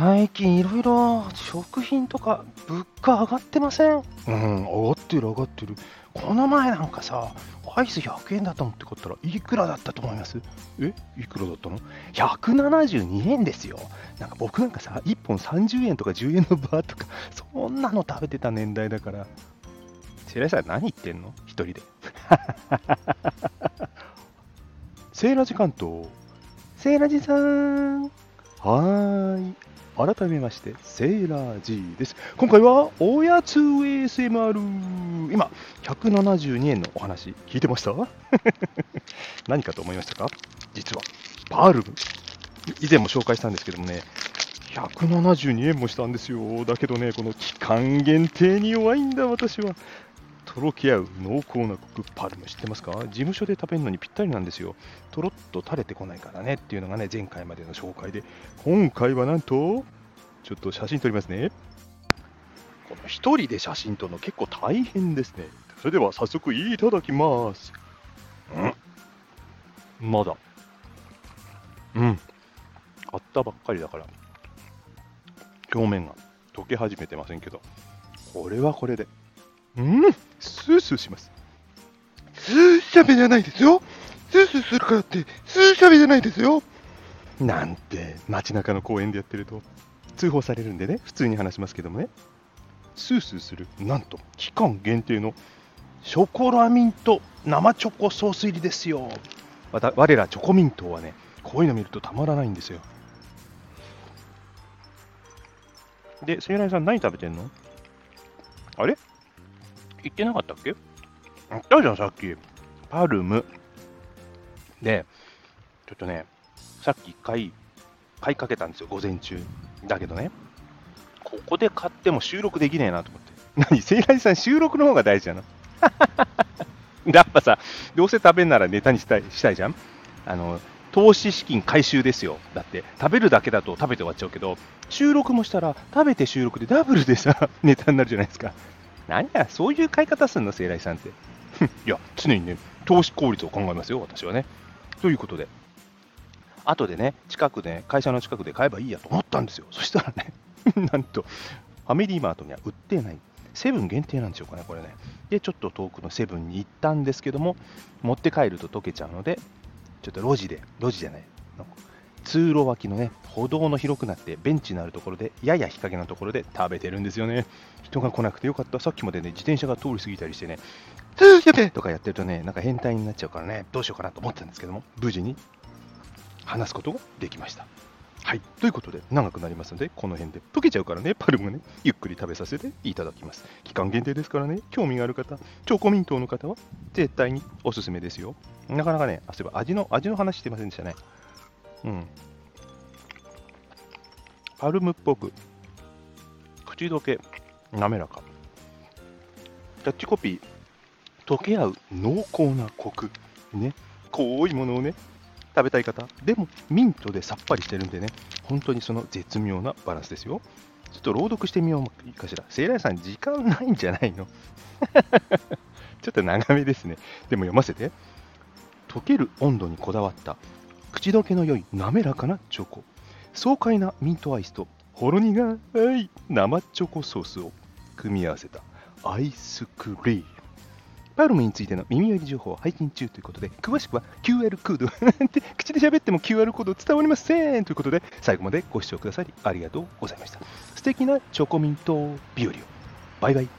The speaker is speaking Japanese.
最近いろいろ食品とか物価上がってません？うん、上がってる上がってる。この前なんかさ、アイス100円だと思って買ったらいくらだったと思います？えいくらだったの ?172 円ですよ。なんか僕なんかさ、1本30円とか10円のバーとか、そんなの食べてた年代だから。白井さん何言ってんの？一人で。セーラジ関東。セーラジさん。はーい。改めまして、セーラー G です。今回は、おやつ ASMR。今、172円のお話、聞いてました？何かと思いましたか？実は、パールム。以前も紹介したんですけどもね、172円もしたんですよ。だけどね、この期間限定に弱いんだ、私は。とろけ合う濃厚なコクパルム知ってますか？事務所で食べるのにぴったりなんですよ。とろっと垂れてこないからねっていうのがね、前回までの紹介で、今回はなんと、ちょっと写真撮りますね。この一人で写真撮るの結構大変ですね。それでは早速いただきます。んまだ。うん。あったばっかりだから、表面が溶け始めてませんけど、これはこれで。うん。スースーします。スーシャベじゃないですよ。スースーするからって、スーシャベじゃないですよ。なんて街中の公園でやってると通報されるんでね。普通に話しますけどもね。スースーする。なんと期間限定のショコラミント生チョコソース入りですよ。わた我らチョコミントはねこういうの見るとたまらないんですよ。でセイライさん何食べてんの？あれ？言ってなかったっけ？言ったじゃんさっきパルムでちょっとねさっき一回買いかけたんですよ、午前中。だけどね、ここで買っても収録できねえなと思って。何、セイラジさん、収録の方が大事なの？やっぱさ、どうせ食べんならネタにしたいしたいじゃん？あの、投資資金回収ですよ。だって、食べるだけだと食べて終わっちゃうけど、収録もしたら、食べて収録でダブルでさ、ネタになるじゃないですか。何や、そういう買い方すんの、セイラジさんって。いや、常にね、投資効率を考えますよ、私はね。ということで、後でね、近くで、会社の近くで買えばいいやと思ったんですよ。そしたらね、なんと、ファミリーマートには売ってない。セブン限定なんでしょうかね、これね。で、ちょっと遠くのセブンに行ったんですけども、持って帰ると溶けちゃうので、ちょっと路地で、路地じゃない、通路脇のね、歩道の広くなって、ベンチのあるところで、やや日陰のところで食べてるんですよね。人が来なくてよかった。さっきまでね、自転車が通り過ぎたりしてね、スーシャベとかやってるとね、なんか変態になっちゃうからね、どうしようかなと思ったんですけども、無事に話すことができました。はい。ということで、長くなりますので、この辺で溶けちゃうからね、パルムね、ゆっくり食べさせていただきます。期間限定ですからね、興味がある方、チョコミントの方は、絶対におすすめですよ。なかなかね、あ、そういえば味の、味の話してませんでしたね。うん。パルムっぽく、口どけ、滑らか。キャッチコピー、溶け合う濃厚なコク。ね。濃いものをね、食べたい方、でもミントでさっぱりしてるんでね、本当にその絶妙なバランスですよ。ちょっと朗読してみようかしら。セイライさん、時間ないんじゃないの？ちょっと長めですね。でも読ませて。溶ける温度にこだわった、口どけの良い滑らかなチョコ。爽快なミントアイスと、ほろ苦い生チョコソースを組み合わせたアイスクリーム。パルムについての耳寄り情報を配信中ということで、詳しくは QR コード って口で喋っても QR コード伝わりませんということで、最後までご視聴くださりありがとうございました。素敵なチョコミント日和を。バイバイ。